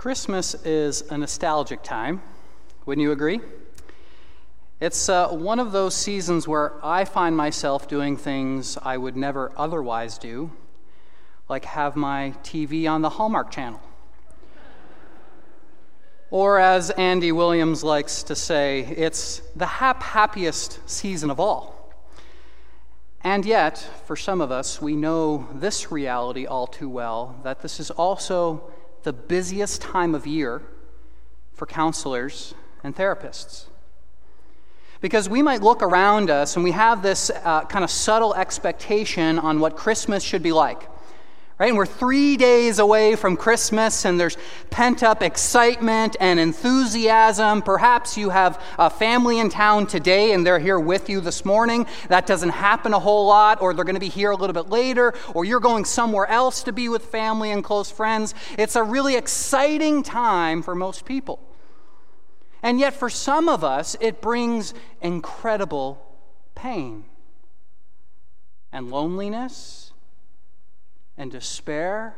Christmas is a nostalgic time, wouldn't you agree? It's uh, one of those seasons where I find myself doing things I would never otherwise do, like have my TV on the Hallmark Channel. Or, as Andy Williams likes to say, it's the hap happiest season of all. And yet, for some of us, we know this reality all too well that this is also the busiest time of year for counselors and therapists. Because we might look around us and we have this uh, kind of subtle expectation on what Christmas should be like. Right? And we're three days away from Christmas, and there's pent up excitement and enthusiasm. Perhaps you have a family in town today and they're here with you this morning. That doesn't happen a whole lot, or they're going to be here a little bit later, or you're going somewhere else to be with family and close friends. It's a really exciting time for most people. And yet, for some of us, it brings incredible pain and loneliness and despair.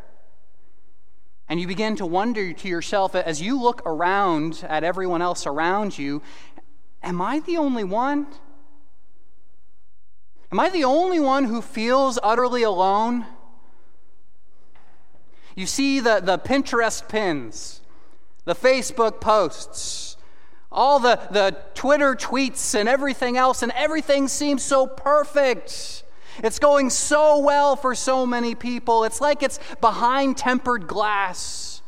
And you begin to wonder to yourself as you look around at everyone else around you, am I the only one? Am I the only one who feels utterly alone? You see the, the Pinterest pins, the Facebook posts, all the, the Twitter tweets, and everything else, and everything seems so perfect. It's going so well for so many people. It's like it's behind tempered glass.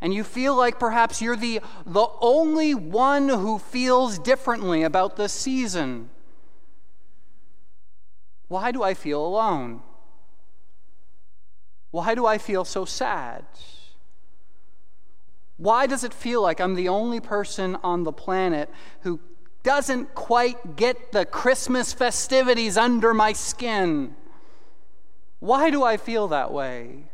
And you feel like perhaps you're the, the only one who feels differently about this season. Why do I feel alone? Why do I feel so sad? Why does it feel like I'm the only person on the planet who doesn't quite get the Christmas festivities under my skin. Why do I feel that way?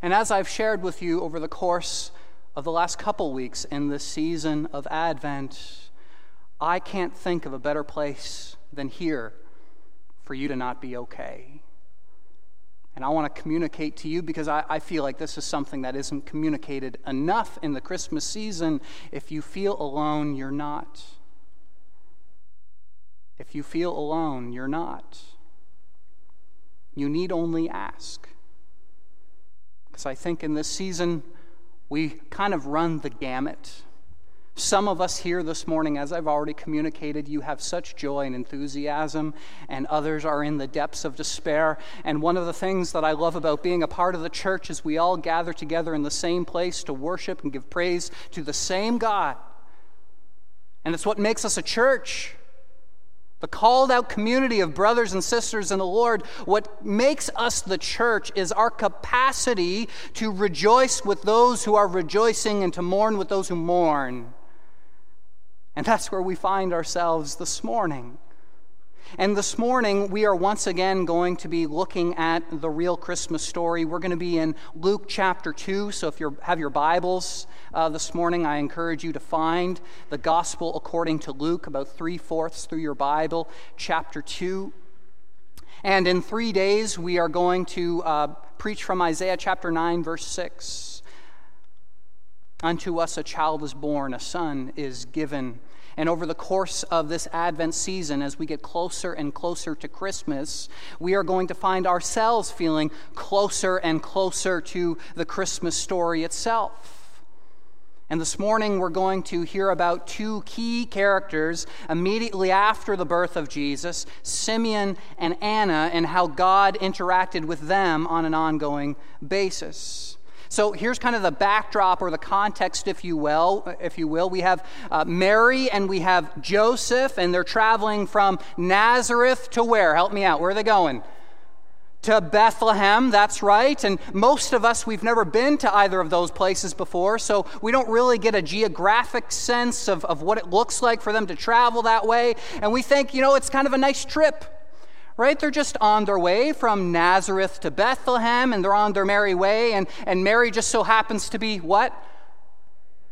And as I've shared with you over the course of the last couple weeks in this season of Advent, I can't think of a better place than here for you to not be okay. And I want to communicate to you because I, I, feel like this is something that isn't communicated enough in the Christmas season. If you feel alone, you're not. If you feel alone, you're not. You need only ask. Because I think in this season, we kind of run the gamut some of us here this morning, as I've already communicated, you have such joy and enthusiasm, and others are in the depths of despair. And one of the things that I love about being a part of the church is we all gather together in the same place to worship and give praise to the same God. And it's what makes us a church. The called out community of brothers and sisters in the Lord, what makes us the church is our capacity to rejoice with those who are rejoicing and to mourn with those who mourn. And that's where we find ourselves this morning. And this morning, we are once again going to be looking at the real Christmas story. We're going to be in Luke chapter 2. So if you have your Bibles uh, this morning, I encourage you to find the Gospel according to Luke, about three fourths through your Bible, chapter 2. And in three days, we are going to uh, preach from Isaiah chapter 9, verse 6. Unto us a child is born, a son is given. And over the course of this Advent season, as we get closer and closer to Christmas, we are going to find ourselves feeling closer and closer to the Christmas story itself. And this morning, we're going to hear about two key characters immediately after the birth of Jesus Simeon and Anna, and how God interacted with them on an ongoing basis. So here's kind of the backdrop or the context, if you will. If you will, we have uh, Mary and we have Joseph, and they're traveling from Nazareth to where? Help me out. Where are they going? to Bethlehem, that's right. And most of us, we've never been to either of those places before, so we don't really get a geographic sense of, of what it looks like for them to travel that way. And we think, you know, it's kind of a nice trip right? They're just on their way from Nazareth to Bethlehem and they're on their merry way. And, and Mary just so happens to be what?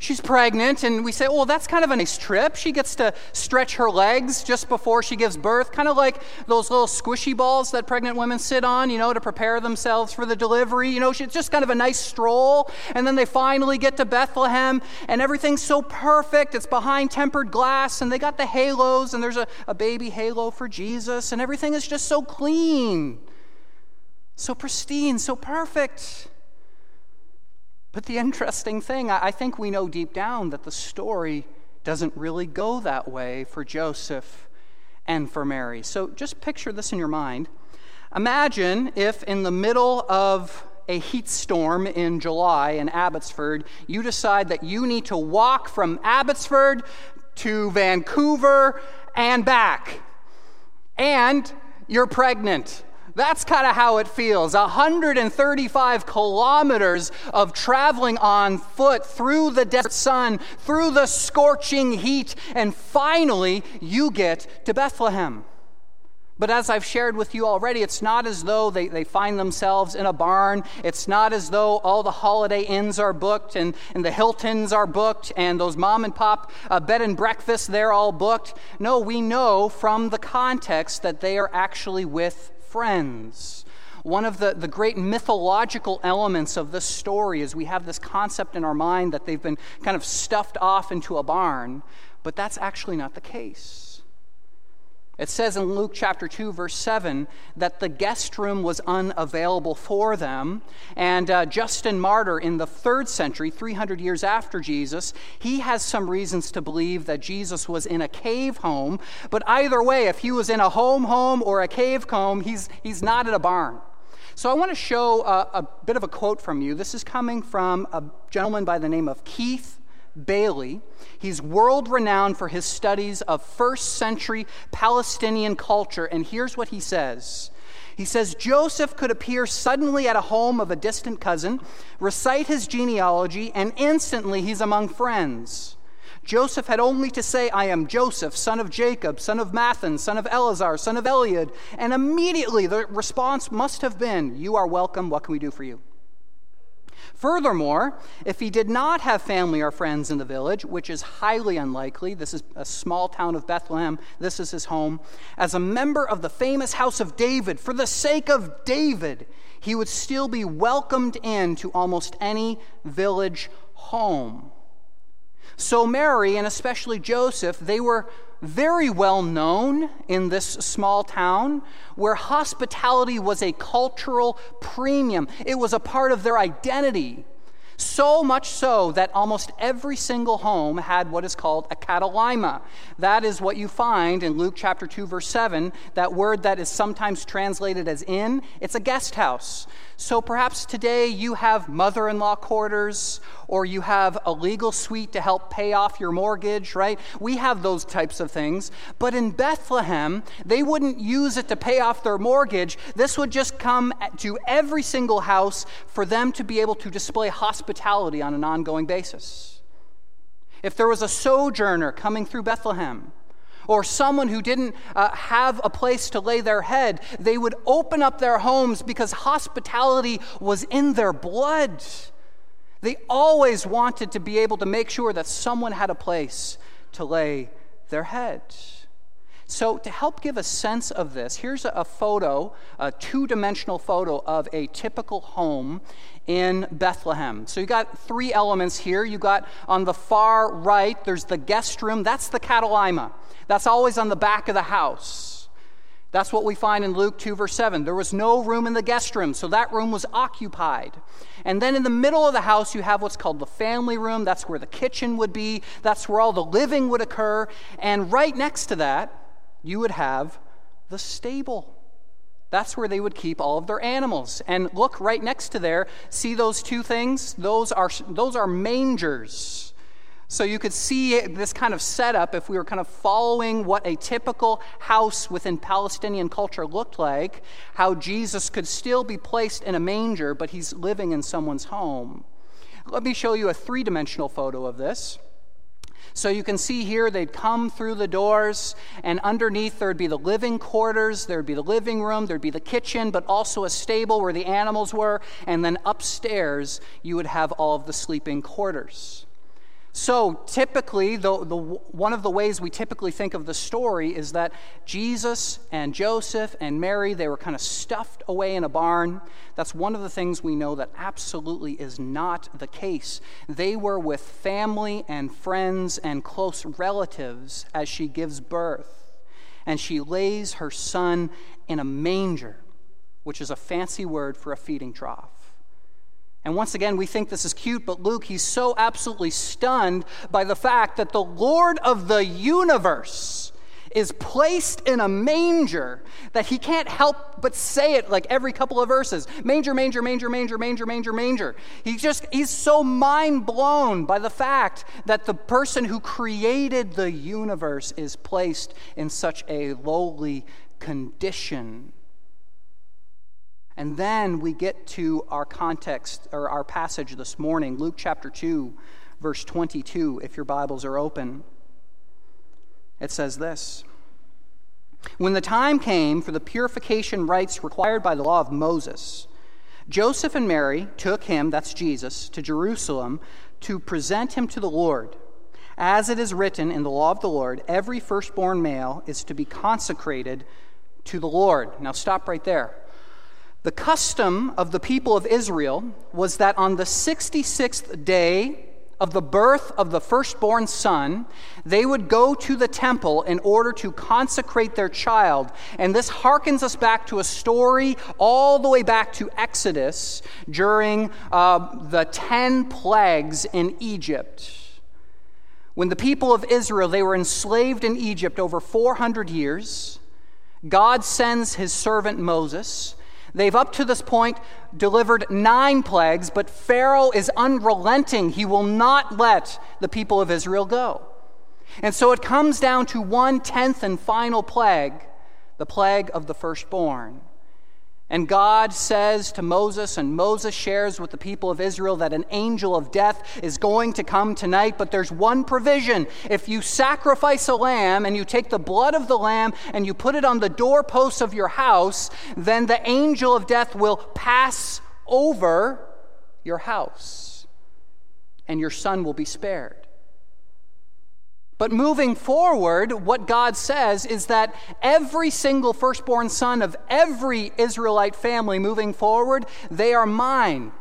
She's pregnant, and we say, oh, that's kind of a nice trip. She gets to stretch her legs just before she gives birth, kind of like those little squishy balls that pregnant women sit on, you know, to prepare themselves for the delivery. You know, it's just kind of a nice stroll. And then they finally get to Bethlehem, and everything's so perfect. It's behind tempered glass, and they got the halos, and there's a, a baby halo for Jesus, and everything is just so clean, so pristine, so perfect. But the interesting thing, I think we know deep down that the story doesn't really go that way for Joseph and for Mary. So just picture this in your mind. Imagine if in the middle of a heat storm in July in Abbotsford, you decide that you need to walk from Abbotsford to Vancouver and back. And you're pregnant. That's kind of how it feels. 135 kilometers of traveling on foot through the desert sun, through the scorching heat, and finally you get to Bethlehem. But as I've shared with you already, it's not as though they, they find themselves in a barn. It's not as though all the holiday inns are booked and, and the Hiltons are booked and those mom and pop uh, bed and breakfasts, they're all booked. No, we know from the context that they are actually with friends. One of the, the great mythological elements of this story is we have this concept in our mind that they've been kind of stuffed off into a barn, but that's actually not the case. It says in Luke chapter 2, verse 7, that the guest room was unavailable for them. And uh, Justin Martyr, in the third century, 300 years after Jesus, he has some reasons to believe that Jesus was in a cave home. But either way, if he was in a home home or a cave home, he's, he's not in a barn. So I want to show a, a bit of a quote from you. This is coming from a gentleman by the name of Keith Bailey. He's world renowned for his studies of first century Palestinian culture. And here's what he says He says Joseph could appear suddenly at a home of a distant cousin, recite his genealogy, and instantly he's among friends. Joseph had only to say, I am Joseph, son of Jacob, son of Matthan, son of Eleazar, son of Eliud, and immediately the response must have been, You are welcome, what can we do for you? Furthermore, if he did not have family or friends in the village, which is highly unlikely, this is a small town of Bethlehem, this is his home, as a member of the famous house of David, for the sake of David, he would still be welcomed into almost any village home. So, Mary and especially Joseph, they were very well known in this small town where hospitality was a cultural premium. It was a part of their identity. So much so that almost every single home had what is called a katalima. That is what you find in Luke chapter 2, verse 7, that word that is sometimes translated as inn. It's a guest house. So perhaps today you have mother in law quarters or you have a legal suite to help pay off your mortgage, right? We have those types of things. But in Bethlehem, they wouldn't use it to pay off their mortgage. This would just come to every single house for them to be able to display hospitality on an ongoing basis. If there was a sojourner coming through Bethlehem, or someone who didn't uh, have a place to lay their head, they would open up their homes because hospitality was in their blood. They always wanted to be able to make sure that someone had a place to lay their head. So, to help give a sense of this, here's a photo, a two dimensional photo of a typical home in Bethlehem. So, you got three elements here. You got on the far right, there's the guest room, that's the katalima. That's always on the back of the house. That's what we find in Luke 2, verse 7. There was no room in the guest room, so that room was occupied. And then in the middle of the house, you have what's called the family room. That's where the kitchen would be, that's where all the living would occur. And right next to that, you would have the stable. That's where they would keep all of their animals. And look right next to there, see those two things? Those are, those are mangers. So you could see this kind of setup if we were kind of following what a typical house within Palestinian culture looked like, how Jesus could still be placed in a manger, but he's living in someone's home. Let me show you a three dimensional photo of this. So you can see here they'd come through the doors, and underneath there'd be the living quarters, there'd be the living room, there'd be the kitchen, but also a stable where the animals were, and then upstairs you would have all of the sleeping quarters. So, typically, the, the, one of the ways we typically think of the story is that Jesus and Joseph and Mary, they were kind of stuffed away in a barn. That's one of the things we know that absolutely is not the case. They were with family and friends and close relatives as she gives birth. And she lays her son in a manger, which is a fancy word for a feeding trough. And once again, we think this is cute, but Luke, he's so absolutely stunned by the fact that the Lord of the universe is placed in a manger that he can't help but say it like every couple of verses. Manger manger manger manger manger manger manger. He just he's so mind blown by the fact that the person who created the universe is placed in such a lowly condition and then we get to our context or our passage this morning, Luke chapter 2, verse 22, if your Bibles are open. It says this When the time came for the purification rites required by the law of Moses, Joseph and Mary took him, that's Jesus, to Jerusalem to present him to the Lord. As it is written in the law of the Lord, every firstborn male is to be consecrated to the Lord. Now, stop right there. The custom of the people of Israel was that on the 66th day of the birth of the firstborn son, they would go to the temple in order to consecrate their child. And this harkens us back to a story all the way back to Exodus during uh, the 10 plagues in Egypt. When the people of Israel, they were enslaved in Egypt over 400 years, God sends his servant Moses They've up to this point delivered nine plagues, but Pharaoh is unrelenting. He will not let the people of Israel go. And so it comes down to one tenth and final plague the plague of the firstborn. And God says to Moses, and Moses shares with the people of Israel that an angel of death is going to come tonight, but there's one provision. If you sacrifice a lamb and you take the blood of the lamb and you put it on the doorposts of your house, then the angel of death will pass over your house, and your son will be spared. But moving forward, what God says is that every single firstborn son of every Israelite family moving forward, they are mine.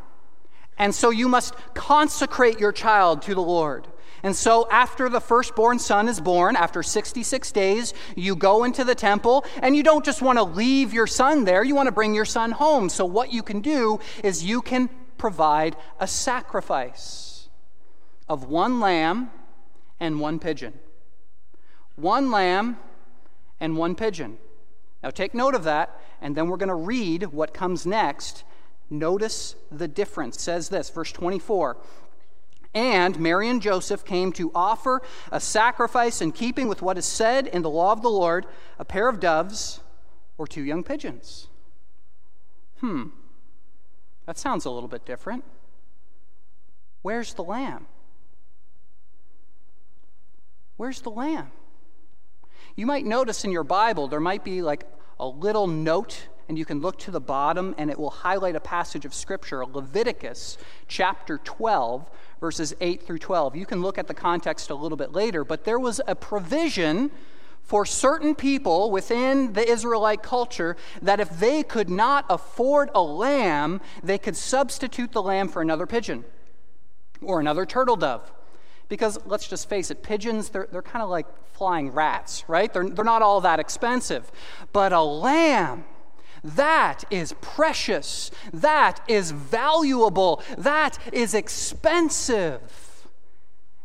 And so you must consecrate your child to the Lord. And so, after the firstborn son is born, after 66 days, you go into the temple and you don't just want to leave your son there, you want to bring your son home. So, what you can do is you can provide a sacrifice of one lamb and one pigeon. One lamb and one pigeon. Now take note of that, and then we're going to read what comes next. Notice the difference. It says this, verse 24. And Mary and Joseph came to offer a sacrifice in keeping with what is said in the law of the Lord a pair of doves or two young pigeons. Hmm, that sounds a little bit different. Where's the lamb? Where's the lamb? You might notice in your Bible, there might be like a little note, and you can look to the bottom, and it will highlight a passage of Scripture, Leviticus chapter 12, verses 8 through 12. You can look at the context a little bit later, but there was a provision for certain people within the Israelite culture that if they could not afford a lamb, they could substitute the lamb for another pigeon or another turtle dove because let's just face it, pigeons, they're, they're kind of like flying rats, right? They're, they're not all that expensive. But a lamb, that is precious. That is valuable. That is expensive.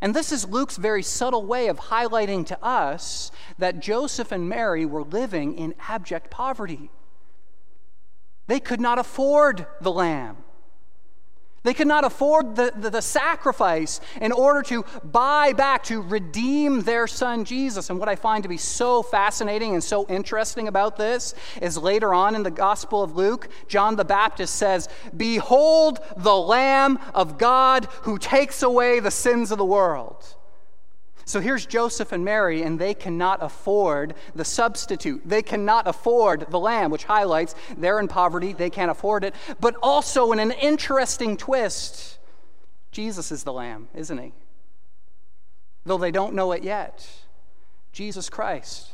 And this is Luke's very subtle way of highlighting to us that Joseph and Mary were living in abject poverty. They could not afford the lamb. They could not afford the, the, the, sacrifice in order to buy back, to redeem their son Jesus. And what I find to be so fascinating and so interesting about this is later on in the Gospel of Luke, John the Baptist says, Behold the Lamb of God who takes away the sins of the world. So here's Joseph and Mary, and they cannot afford the substitute. They cannot afford the lamb, which highlights they're in poverty, they can't afford it. But also, in an interesting twist, Jesus is the lamb, isn't he? though they don't know it yet. Jesus Christ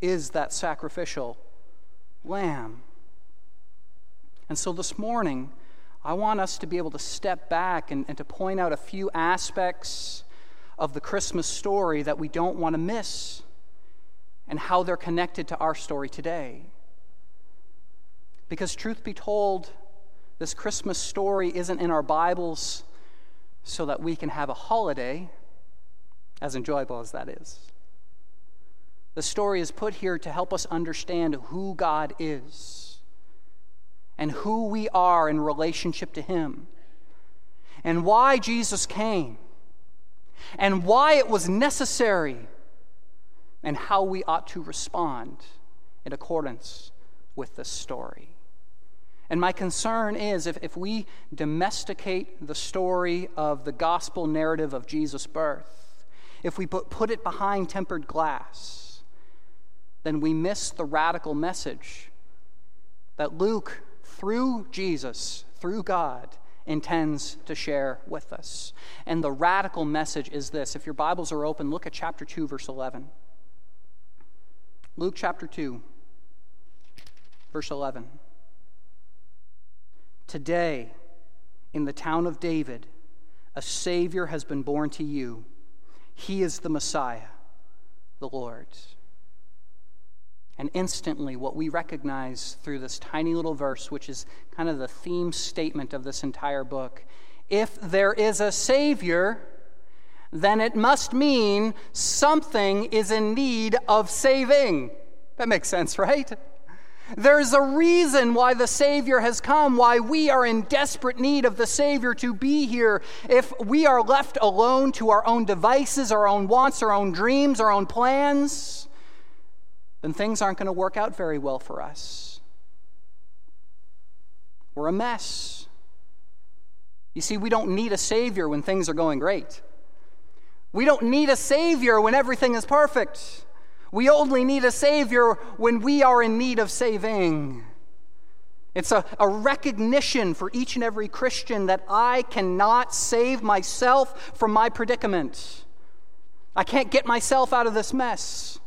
is that sacrificial lamb. And so this morning, I want us to be able to step back and, and to point out a few aspects of the Christmas story that we don't want to miss and how they're connected to our story today. Because, truth be told, this Christmas story isn't in our Bibles so that we can have a holiday, as enjoyable as that is. The story is put here to help us understand who God is and who we are in relationship to Him and why Jesus came and why it was necessary and how we ought to respond in accordance with this story. And my concern is if, if we domesticate the story of the gospel narrative of Jesus' birth, if we put, put it behind tempered glass, then we miss the radical message that Luke, through Jesus, through God, intends to share with us. And the radical message is this. If your Bibles are open, look at chapter 2, verse 11. Luke chapter 2, verse 11. Today, in the town of David, a Savior has been born to you. He is the Messiah, the Lord. And instantly, what we recognize through this tiny little verse, which is kind of the theme statement of this entire book if there is a Savior, then it must mean something is in need of saving. That makes sense, right? There's a reason why the Savior has come, why we are in desperate need of the Savior to be here. If we are left alone to our own devices, our own wants, our own dreams, our own plans, then things aren't going to work out very well for us. We're a mess. You see, we don't need a Savior when things are going great. We don't need a Savior when everything is perfect. We only need a Savior when we are in need of saving. It's a, a recognition for each and every Christian that I cannot save myself from my predicament. I can't get myself out of this mess.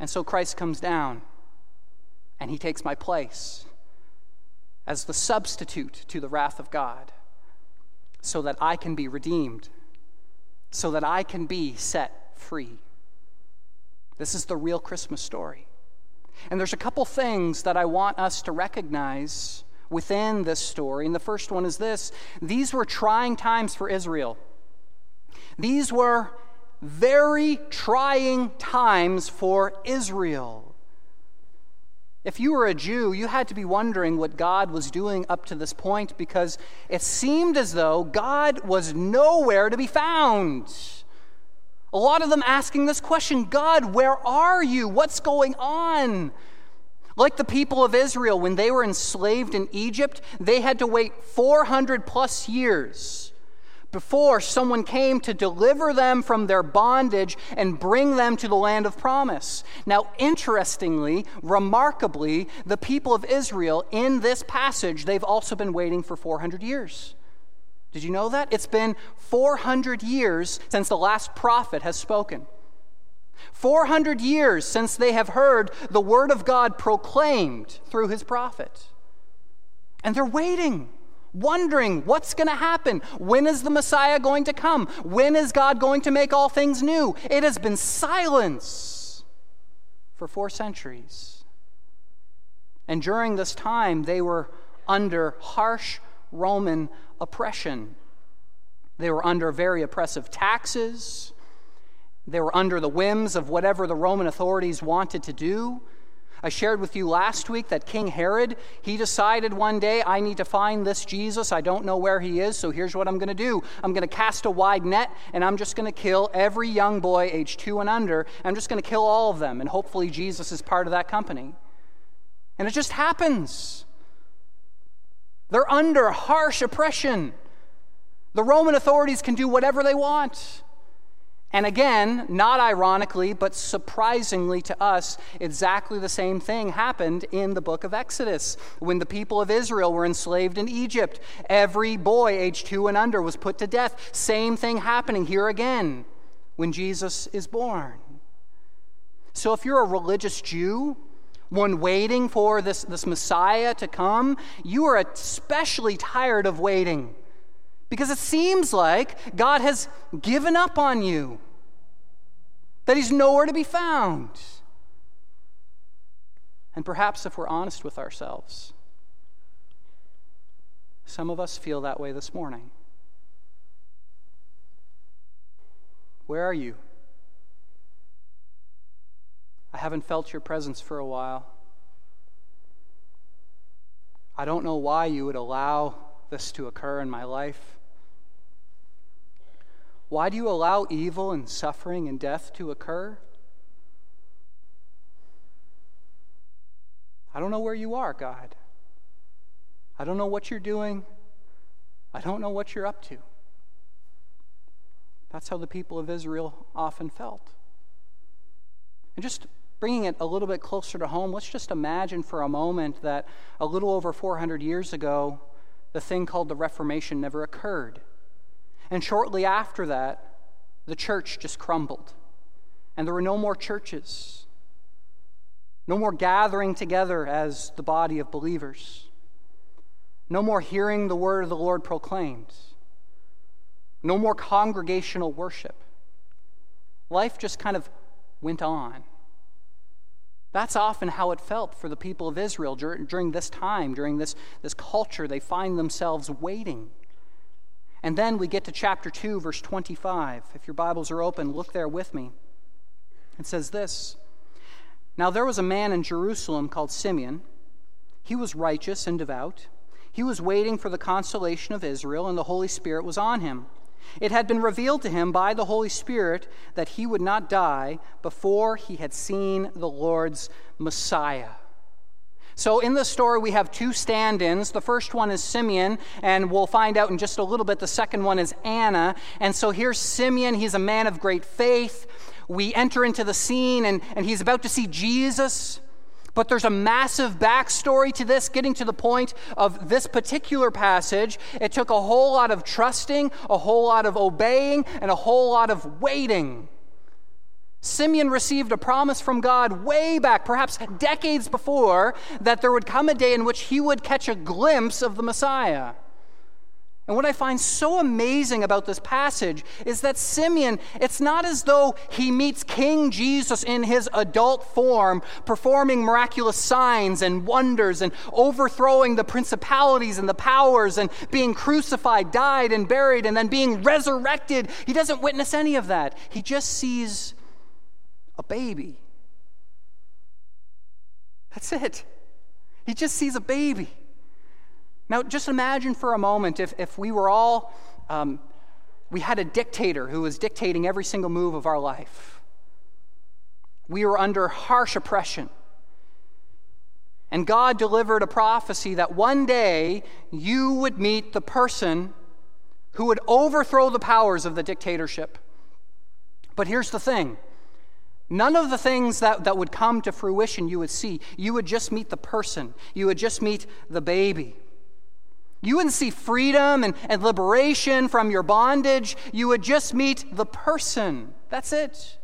And so Christ comes down and he takes my place as the substitute to the wrath of God so that I can be redeemed, so that I can be set free. This is the real Christmas story. And there's a couple things that I want us to recognize within this story. And the first one is this these were trying times for Israel. These were very trying times for Israel. If you were a Jew, you had to be wondering what God was doing up to this point because it seemed as though God was nowhere to be found. A lot of them asking this question God, where are you? What's going on? Like the people of Israel, when they were enslaved in Egypt, they had to wait 400 plus years before someone came to deliver them from their bondage and bring them to the land of promise. Now, interestingly, remarkably, the people of Israel in this passage, they've also been waiting for 400 years. Did you know that? It's been 400 years since the last prophet has spoken. 400 years since they have heard the word of God proclaimed through his prophet. And they're waiting wondering what's going to happen. When is the Messiah going to come? When is God going to make all things new? It has been silence for four centuries. And during this time, they were under harsh Roman oppression. They were under very oppressive taxes. They were under the whims of whatever the Roman authorities wanted to do. I shared with you last week that King Herod, he decided one day, I need to find this Jesus. I don't know where he is, so here's what I'm going to do. I'm going to cast a wide net, and I'm just going to kill every young boy age two and under. I'm just going to kill all of them, and hopefully Jesus is part of that company. And it just happens. They're under harsh oppression. The Roman authorities can do whatever they want. And again, not ironically, but surprisingly to us, exactly the same thing happened in the book of Exodus. When the people of Israel were enslaved in Egypt, every boy aged two and under was put to death. Same thing happening here again when Jesus is born. So if you're a religious Jew, one waiting for this, this Messiah to come, you are especially tired of waiting because it seems like God has given up on you, that He's nowhere to be found. And perhaps if we're honest with ourselves, some of us feel that way this morning. Where are you? I haven't felt your presence for a while. I don't know why you would allow this to occur in my life. Why do you allow evil and suffering and death to occur? I don't know where you are, God. I don't know what you're doing. I don't know what you're up to. That's how the people of Israel often felt. And just bringing it a little bit closer to home, let's just imagine for a moment that a little over 400 years ago, the thing called the Reformation never occurred. And shortly after that, the church just crumbled. And there were no more churches, no more gathering together as the body of believers, no more hearing the word of the Lord proclaimed, no more congregational worship. Life just kind of went on. That's often how it felt for the people of Israel during this time, during this, this culture. They find themselves waiting. And then we get to chapter 2, verse 25. If your Bibles are open, look there with me. It says this Now there was a man in Jerusalem called Simeon. He was righteous and devout. He was waiting for the consolation of Israel, and the Holy Spirit was on him. It had been revealed to him by the Holy Spirit that he would not die before he had seen the Lord's Messiah. So, in the story, we have two stand ins. The first one is Simeon, and we'll find out in just a little bit. The second one is Anna. And so, here's Simeon. He's a man of great faith. We enter into the scene, and, and he's about to see Jesus. But there's a massive backstory to this, getting to the point of this particular passage. It took a whole lot of trusting, a whole lot of obeying, and a whole lot of waiting Simeon received a promise from God way back, perhaps decades before, that there would come a day in which he would catch a glimpse of the Messiah. And what I find so amazing about this passage is that Simeon, it's not as though he meets King Jesus in his adult form, performing miraculous signs and wonders and overthrowing the principalities and the powers and being crucified, died, and buried, and then being resurrected. He doesn't witness any of that. He just sees a baby. That's it. He just sees a baby. Now, just imagine for a moment if, if we were all, um, we had a dictator who was dictating every single move of our life. We were under harsh oppression. And God delivered a prophecy that one day you would meet the person who would overthrow the powers of the dictatorship. But here's the thing None of the things that, that would come to fruition you would see. You would just meet the person, you would just meet the baby. You wouldn't see freedom and, and liberation from your bondage. You would just meet the person. That's it.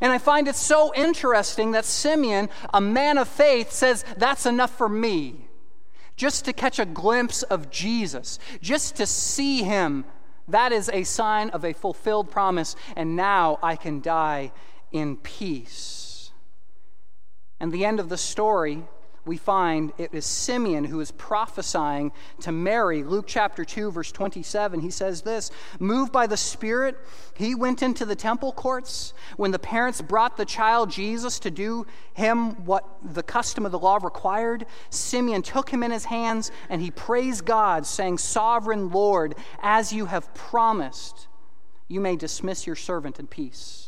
And I find it so interesting that Simeon, a man of faith, says, That's enough for me. Just to catch a glimpse of Jesus, just to see him, that is a sign of a fulfilled promise. And now I can die in peace. And the end of the story, we find it is Simeon who is prophesying to Mary. Luke chapter 2, verse 27, he says this Moved by the Spirit, he went into the temple courts. When the parents brought the child Jesus to do him what the custom of the law required, Simeon took him in his hands and he praised God, saying, Sovereign Lord, as you have promised, you may dismiss your servant in peace.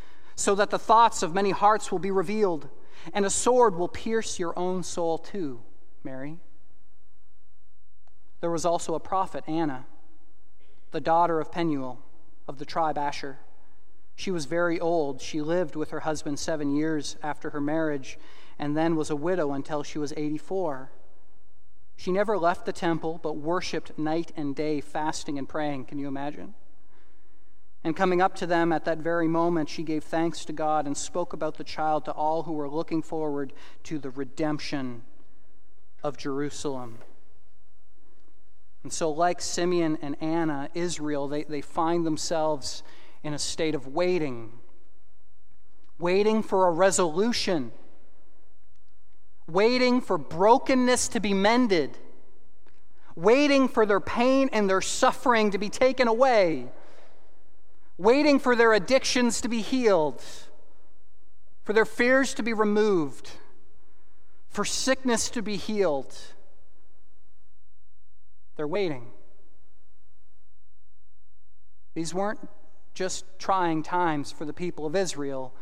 so that the thoughts of many hearts will be revealed, and a sword will pierce your own soul too, Mary. There was also a prophet, Anna, the daughter of Penuel of the tribe Asher. She was very old. She lived with her husband seven years after her marriage and then was a widow until she was 84. She never left the temple, but worshiped night and day, fasting and praying. Can you imagine? And coming up to them at that very moment, she gave thanks to God and spoke about the child to all who were looking forward to the redemption of Jerusalem. And so, like Simeon and Anna, Israel, they, they find themselves in a state of waiting, waiting for a resolution, waiting for brokenness to be mended, waiting for their pain and their suffering to be taken away, waiting for their addictions to be healed, for their fears to be removed, for sickness to be healed. They're waiting. These weren't just trying times for the people of Israel,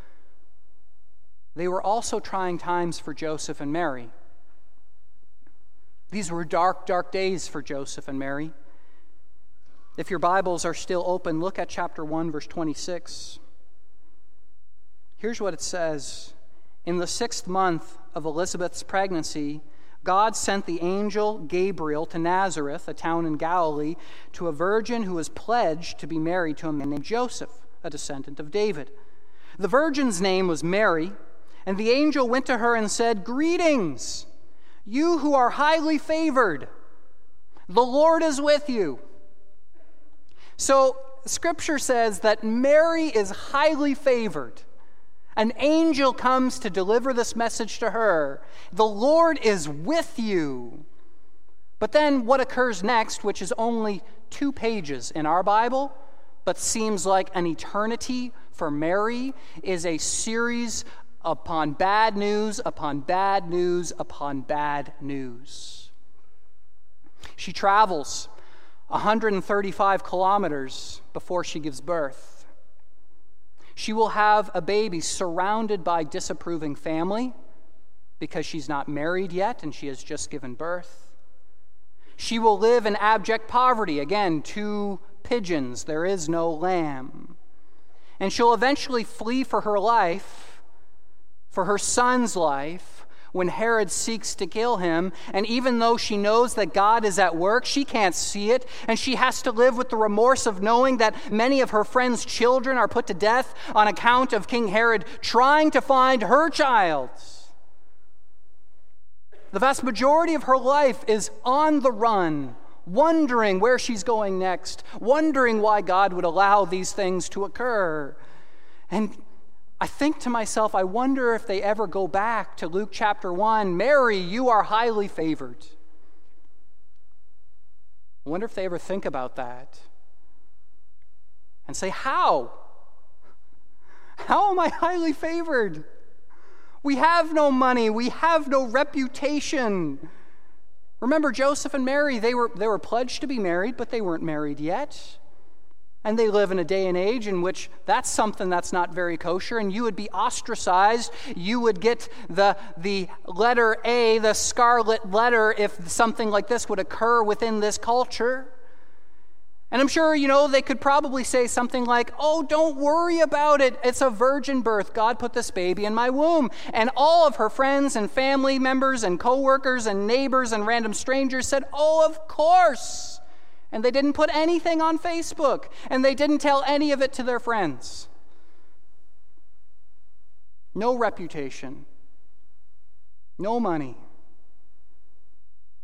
they were also trying times for Joseph and Mary. These were dark, dark days for Joseph and Mary. If your Bibles are still open, look at chapter 1, verse 26. Here's what it says In the sixth month of Elizabeth's pregnancy, God sent the angel Gabriel to Nazareth, a town in Galilee, to a virgin who was pledged to be married to a man named Joseph, a descendant of David. The virgin's name was Mary, and the angel went to her and said, Greetings, you who are highly favored. The Lord is with you. So, scripture says that Mary is highly favored. An angel comes to deliver this message to her. The Lord is with you. But then what occurs next, which is only two pages in our Bible, but seems like an eternity for Mary, is a series upon bad news, upon bad news, upon bad news. She travels 135 kilometers before she gives birth. She will have a baby surrounded by disapproving family because she's not married yet and she has just given birth. She will live in abject poverty. Again, two pigeons, there is no lamb. And she'll eventually flee for her life, for her son's life, when Herod seeks to kill him. And even though she knows that God is at work, she can't see it. And she has to live with the remorse of knowing that many of her friends' children are put to death on account of King Herod trying to find her child. The vast majority of her life is on the run, wondering where she's going next, wondering why God would allow these things to occur. And I think to myself, I wonder if they ever go back to Luke chapter 1 Mary, you are highly favored. I wonder if they ever think about that and say, How? How am I highly favored? We have no money, we have no reputation. Remember Joseph and Mary, they were, they were pledged to be married, but they weren't married yet. And they live in a day and age in which that's something that's not very kosher, and you would be ostracized. You would get the, the letter A, the scarlet letter, if something like this would occur within this culture. And I'm sure, you know, they could probably say something like, Oh, don't worry about it. It's a virgin birth. God put this baby in my womb. And all of her friends and family members and coworkers and neighbors and random strangers said, Oh, of course. And they didn't put anything on Facebook, and they didn't tell any of it to their friends. No reputation, no money,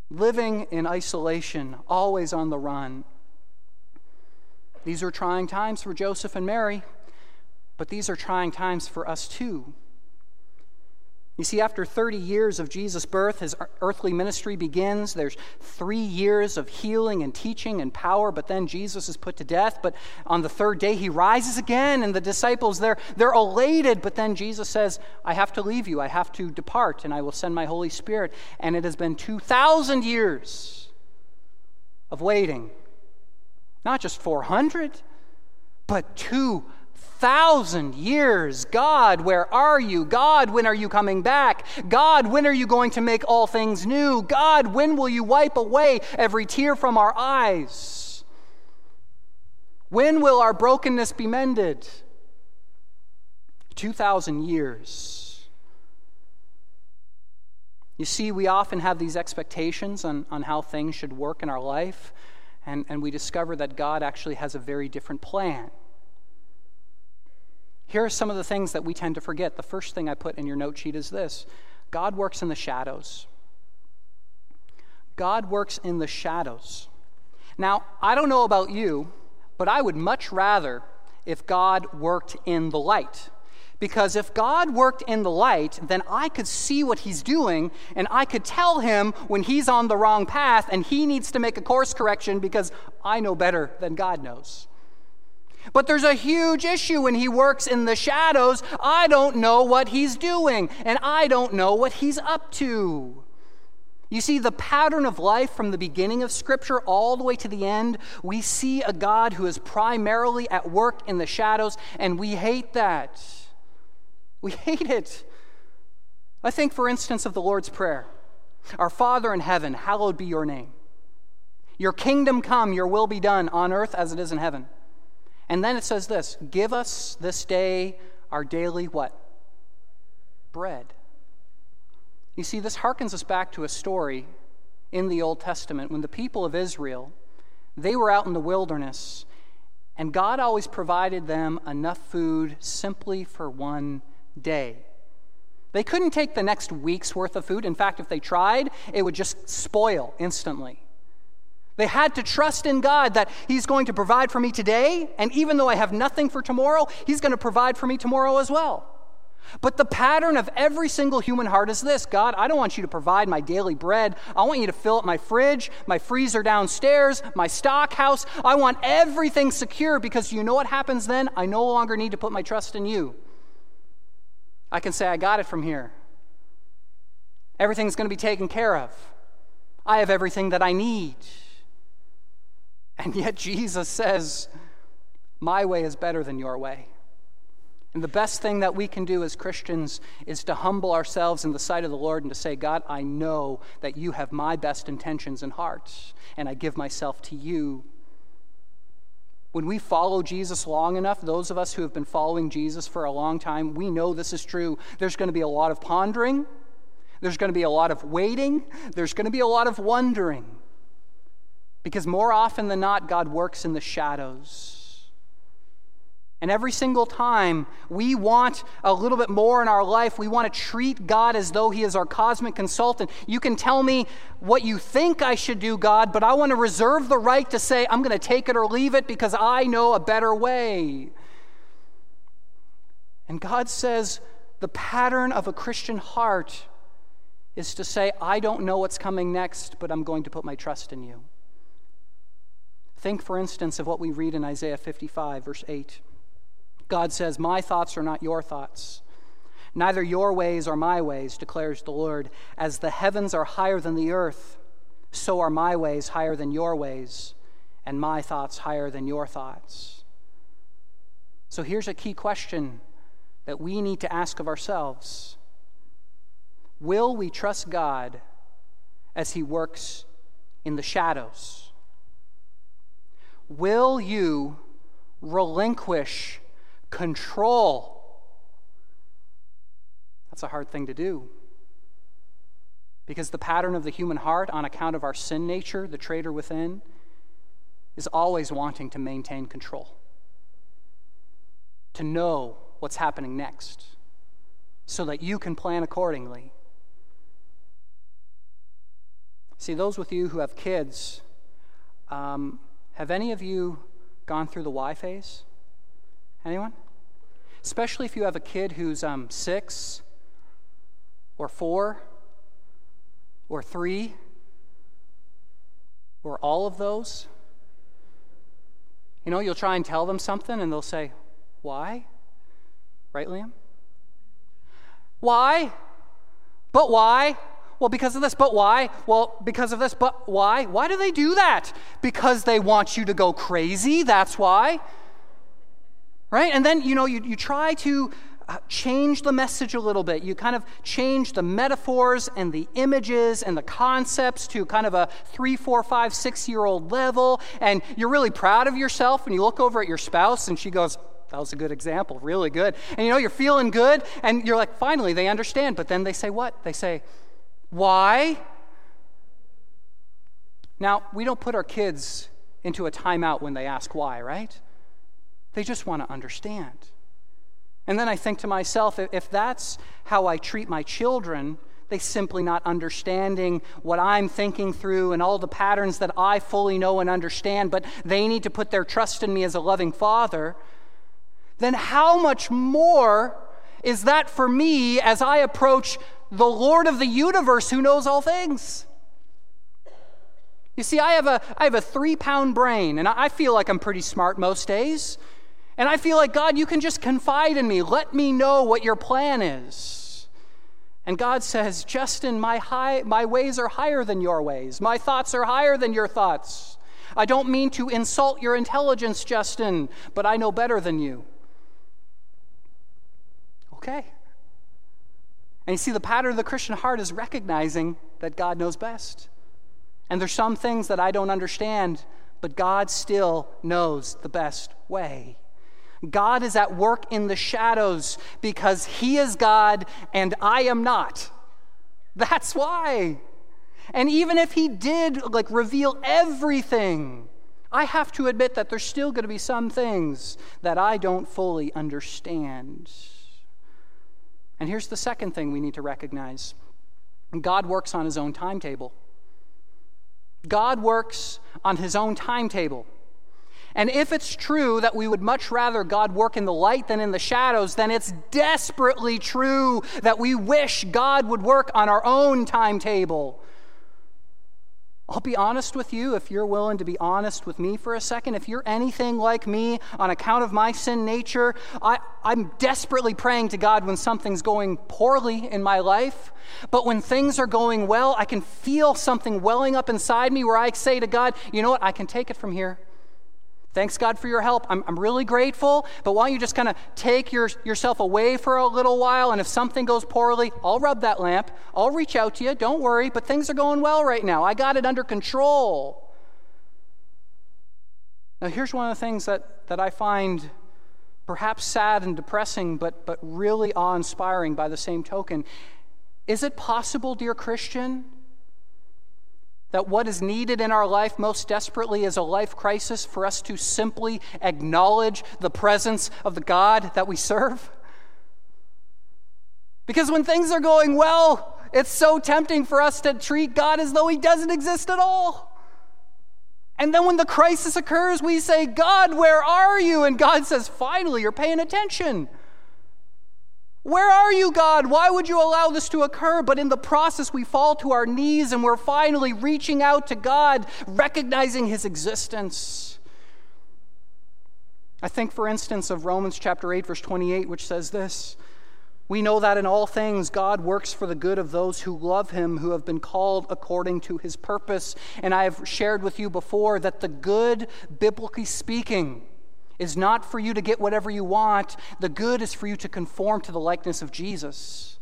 living in isolation, always on the run. These are trying times for Joseph and Mary, but these are trying times for us too. You see, after 30 years of Jesus' birth, his earthly ministry begins. There's three years of healing and teaching and power, but then Jesus is put to death. But on the third day, he rises again, and the disciples, they're, they're elated. But then Jesus says, I have to leave you. I have to depart, and I will send my Holy Spirit. And it has been 2,000 years of waiting. Not just 400, but 2,000 thousand years. God, where are you? God, when are you coming back? God, when are you going to make all things new? God, when will you wipe away every tear from our eyes? When will our brokenness be mended? 2,000 years. You see, we often have these expectations on, on how things should work in our life, and, and we discover that God actually has a very different plan. Here are some of the things that we tend to forget. The first thing I put in your note sheet is this God works in the shadows. God works in the shadows. Now, I don't know about you, but I would much rather if God worked in the light. Because if God worked in the light, then I could see what he's doing and I could tell him when he's on the wrong path and he needs to make a course correction because I know better than God knows. But there's a huge issue when he works in the shadows. I don't know what he's doing, and I don't know what he's up to. You see, the pattern of life from the beginning of Scripture all the way to the end, we see a God who is primarily at work in the shadows, and we hate that. We hate it. I think, for instance, of the Lord's Prayer Our Father in heaven, hallowed be your name. Your kingdom come, your will be done on earth as it is in heaven. And then it says this Give us this day our daily what? Bread. You see, this harkens us back to a story in the Old Testament when the people of Israel, they were out in the wilderness, and God always provided them enough food simply for one day. They couldn't take the next week's worth of food. In fact, if they tried, it would just spoil instantly. They had to trust in God that He's going to provide for me today, and even though I have nothing for tomorrow, He's going to provide for me tomorrow as well. But the pattern of every single human heart is this God, I don't want you to provide my daily bread. I want you to fill up my fridge, my freezer downstairs, my stock house. I want everything secure because you know what happens then? I no longer need to put my trust in you. I can say, I got it from here. Everything's going to be taken care of. I have everything that I need. And yet Jesus says, My way is better than your way. And the best thing that we can do as Christians is to humble ourselves in the sight of the Lord and to say, God, I know that you have my best intentions in heart, and I give myself to you. When we follow Jesus long enough, those of us who have been following Jesus for a long time, we know this is true. There's going to be a lot of pondering, there's going to be a lot of waiting, there's going to be a lot of wondering. Because more often than not, God works in the shadows. And every single time we want a little bit more in our life, we want to treat God as though He is our cosmic consultant. You can tell me what you think I should do, God, but I want to reserve the right to say, I'm going to take it or leave it because I know a better way. And God says the pattern of a Christian heart is to say, I don't know what's coming next, but I'm going to put my trust in you. Think, for instance, of what we read in Isaiah 55, verse 8. God says, My thoughts are not your thoughts. Neither your ways are my ways, declares the Lord. As the heavens are higher than the earth, so are my ways higher than your ways, and my thoughts higher than your thoughts. So here's a key question that we need to ask of ourselves Will we trust God as He works in the shadows? Will you relinquish control? That's a hard thing to do. Because the pattern of the human heart, on account of our sin nature, the traitor within, is always wanting to maintain control, to know what's happening next, so that you can plan accordingly. See, those with you who have kids, um, have any of you gone through the why phase? Anyone? Especially if you have a kid who's um, six or four or three or all of those? You know, you'll try and tell them something and they'll say, Why? Right, Liam? Why? But why? Well, because of this, but why? Well, because of this, but why? Why do they do that? Because they want you to go crazy, that's why. Right? And then, you know, you, you try to uh, change the message a little bit. You kind of change the metaphors and the images and the concepts to kind of a three, four, five, six year old level. And you're really proud of yourself. And you look over at your spouse and she goes, that was a good example, really good. And you know, you're feeling good, and you're like, finally, they understand. But then they say what? They say, why? Now, we don't put our kids into a timeout when they ask why, right? They just want to understand. And then I think to myself, if that's how I treat my children, they simply not understanding what I'm thinking through and all the patterns that I fully know and understand, but they need to put their trust in me as a loving father, then how much more is that for me as I approach the Lord of the universe who knows all things? You see, I have a, I have a three pound brain, and I feel like I'm pretty smart most days. And I feel like, God, you can just confide in me. Let me know what your plan is. And God says, Justin, my, high, my ways are higher than your ways. My thoughts are higher than your thoughts. I don't mean to insult your intelligence, Justin, but I know better than you. Okay. And you see, the pattern of the Christian heart is recognizing that God knows best. And there's some things that I don't understand, but God still knows the best way. God is at work in the shadows because He is God and I am not. That's why. And even if He did like reveal everything, I have to admit that there's still going to be some things that I don't fully understand. And here's the second thing we need to recognize God works on His own timetable. God works on His own timetable. And if it's true that we would much rather God work in the light than in the shadows, then it's desperately true that we wish God would work on our own timetable. I'll be honest with you if you're willing to be honest with me for a second. If you're anything like me on account of my sin nature, I, am desperately praying to God when something's going poorly in my life. But when things are going well, I can feel something welling up inside me where I say to God, you know what, I can take it from here. Thanks, God, for your help. I'm, I'm really grateful, but why don't you just kind of take your, yourself away for a little while? And if something goes poorly, I'll rub that lamp. I'll reach out to you. Don't worry, but things are going well right now. I got it under control. Now, here's one of the things that, that I find perhaps sad and depressing, but, but really awe inspiring by the same token. Is it possible, dear Christian, that what is needed in our life most desperately is a life crisis for us to simply acknowledge the presence of the God that we serve? Because when things are going well, it's so tempting for us to treat God as though He doesn't exist at all. And then when the crisis occurs, we say, God, where are you? And God says, finally, you're paying attention. Where are you, God? Why would you allow this to occur? But in the process, we fall to our knees and we're finally reaching out to God, recognizing His existence. I think, for instance, of Romans chapter 8, verse 28, which says this We know that in all things God works for the good of those who love Him, who have been called according to His purpose. And I have shared with you before that the good, biblically speaking, is not for you to get whatever you want. The good is for you to conform to the likeness of Jesus.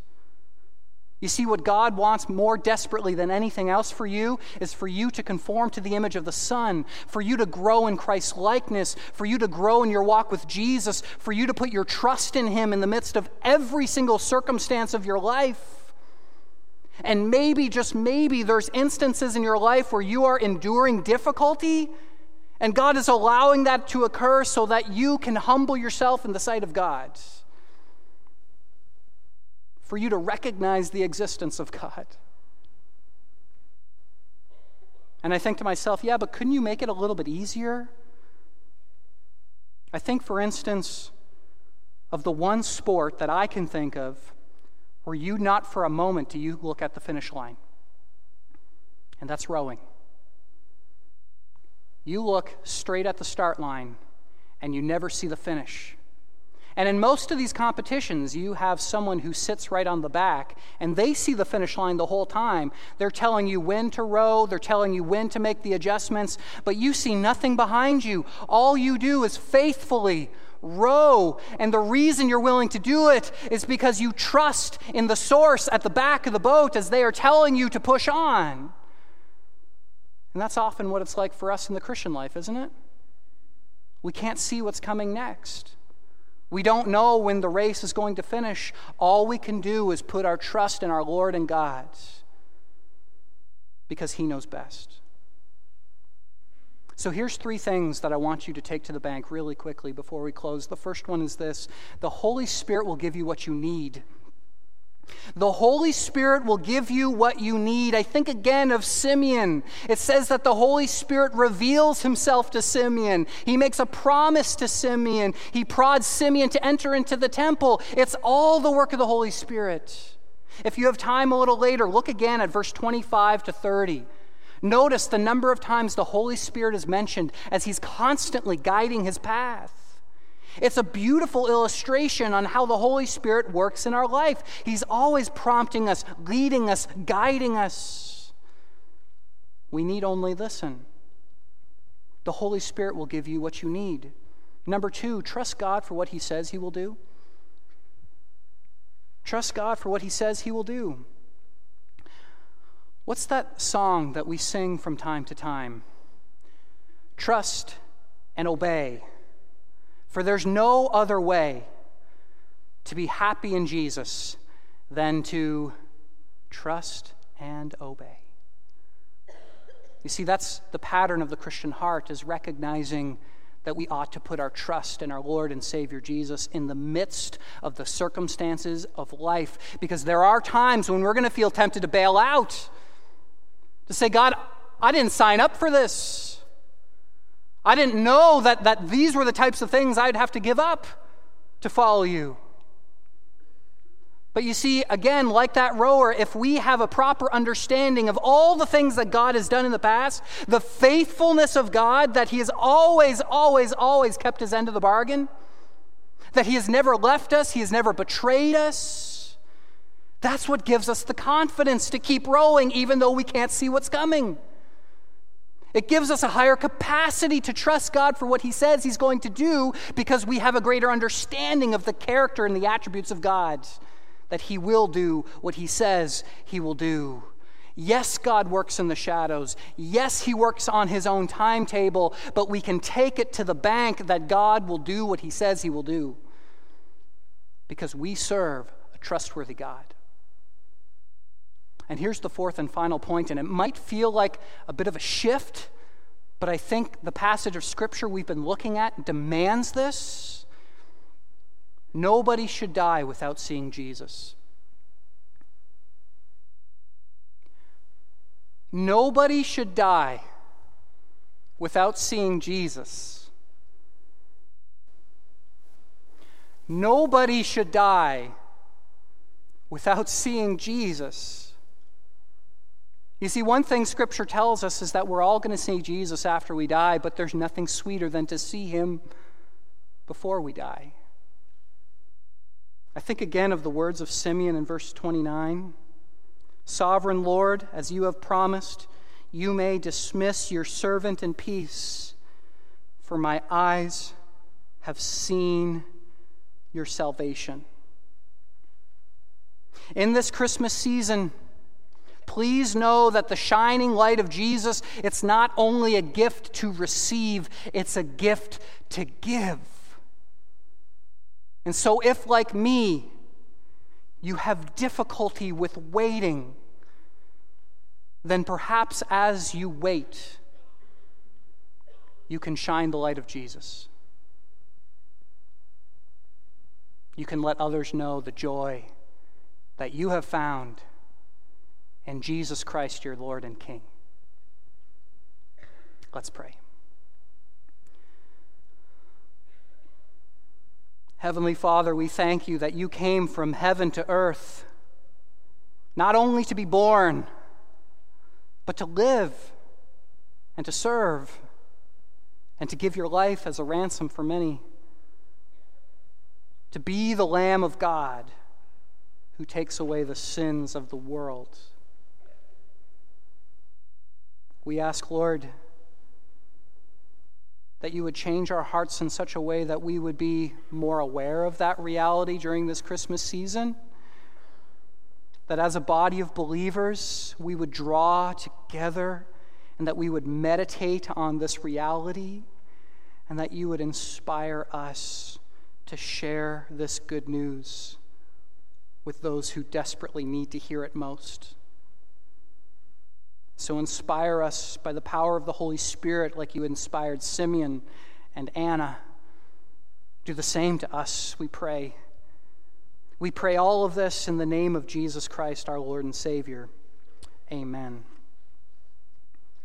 You see, what God wants more desperately than anything else for you is for you to conform to the image of the Son, for you to grow in Christ's likeness, for you to grow in your walk with Jesus, for you to put your trust in Him in the midst of every single circumstance of your life. And maybe, just maybe, there's instances in your life where you are enduring difficulty and God is allowing that to occur so that you can humble yourself in the sight of God. For you to recognize the existence of God. And I think to myself, yeah, but couldn't you make it a little bit easier? I think, for instance, of the one sport that I can think of where you not for a moment do you look at the finish line. And that's rowing. You look straight at the start line and you never see the finish. And in most of these competitions, you have someone who sits right on the back and they see the finish line the whole time. They're telling you when to row, they're telling you when to make the adjustments, but you see nothing behind you. All you do is faithfully row. And the reason you're willing to do it is because you trust in the source at the back of the boat as they are telling you to push on. And that's often what it's like for us in the Christian life, isn't it? We can't see what's coming next. We don't know when the race is going to finish. All we can do is put our trust in our Lord and God because He knows best. So here's three things that I want you to take to the bank really quickly before we close. The first one is this the Holy Spirit will give you what you need. The Holy Spirit will give you what you need. I think again of Simeon. It says that the Holy Spirit reveals himself to Simeon. He makes a promise to Simeon. He prods Simeon to enter into the temple. It's all the work of the Holy Spirit. If you have time a little later, look again at verse 25 to 30. Notice the number of times the Holy Spirit is mentioned as he's constantly guiding his path. It's a beautiful illustration on how the Holy Spirit works in our life. He's always prompting us, leading us, guiding us. We need only listen. The Holy Spirit will give you what you need. Number two, trust God for what He says He will do. Trust God for what He says He will do. What's that song that we sing from time to time? Trust and obey. For there's no other way to be happy in Jesus than to trust and obey. You see, that's the pattern of the Christian heart, is recognizing that we ought to put our trust in our Lord and Savior Jesus in the midst of the circumstances of life. Because there are times when we're going to feel tempted to bail out, to say, God, I didn't sign up for this. I didn't know that, that these were the types of things I'd have to give up to follow you. But you see, again, like that rower, if we have a proper understanding of all the things that God has done in the past, the faithfulness of God, that He has always, always, always kept His end of the bargain, that He has never left us, He has never betrayed us, that's what gives us the confidence to keep rowing even though we can't see what's coming. It gives us a higher capacity to trust God for what He says He's going to do because we have a greater understanding of the character and the attributes of God, that He will do what He says He will do. Yes, God works in the shadows. Yes, He works on His own timetable, but we can take it to the bank that God will do what He says He will do because we serve a trustworthy God. And here's the fourth and final point, and it might feel like a bit of a shift, but I think the passage of Scripture we've been looking at demands this. Nobody should die without seeing Jesus. Nobody should die without seeing Jesus. Nobody should die without seeing Jesus. You see, one thing Scripture tells us is that we're all going to see Jesus after we die, but there's nothing sweeter than to see him before we die. I think again of the words of Simeon in verse 29 Sovereign Lord, as you have promised, you may dismiss your servant in peace, for my eyes have seen your salvation. In this Christmas season, Please know that the shining light of Jesus, it's not only a gift to receive, it's a gift to give. And so, if like me, you have difficulty with waiting, then perhaps as you wait, you can shine the light of Jesus. You can let others know the joy that you have found and Jesus Christ, your Lord and King. Let's pray. Heavenly Father, we thank you that you came from heaven to earth not only to be born, but to live and to serve and to give your life as a ransom for many. To be the Lamb of God who takes away the sins of the world. We ask, Lord, that you would change our hearts in such a way that we would be more aware of that reality during this Christmas season. That as a body of believers, we would draw together and that we would meditate on this reality and that you would inspire us to share this good news with those who desperately need to hear it most. So inspire us by the power of the Holy Spirit, like you inspired Simeon and Anna. Do the same to us, we pray. We pray all of this in the name of Jesus Christ, our Lord and Savior. Amen.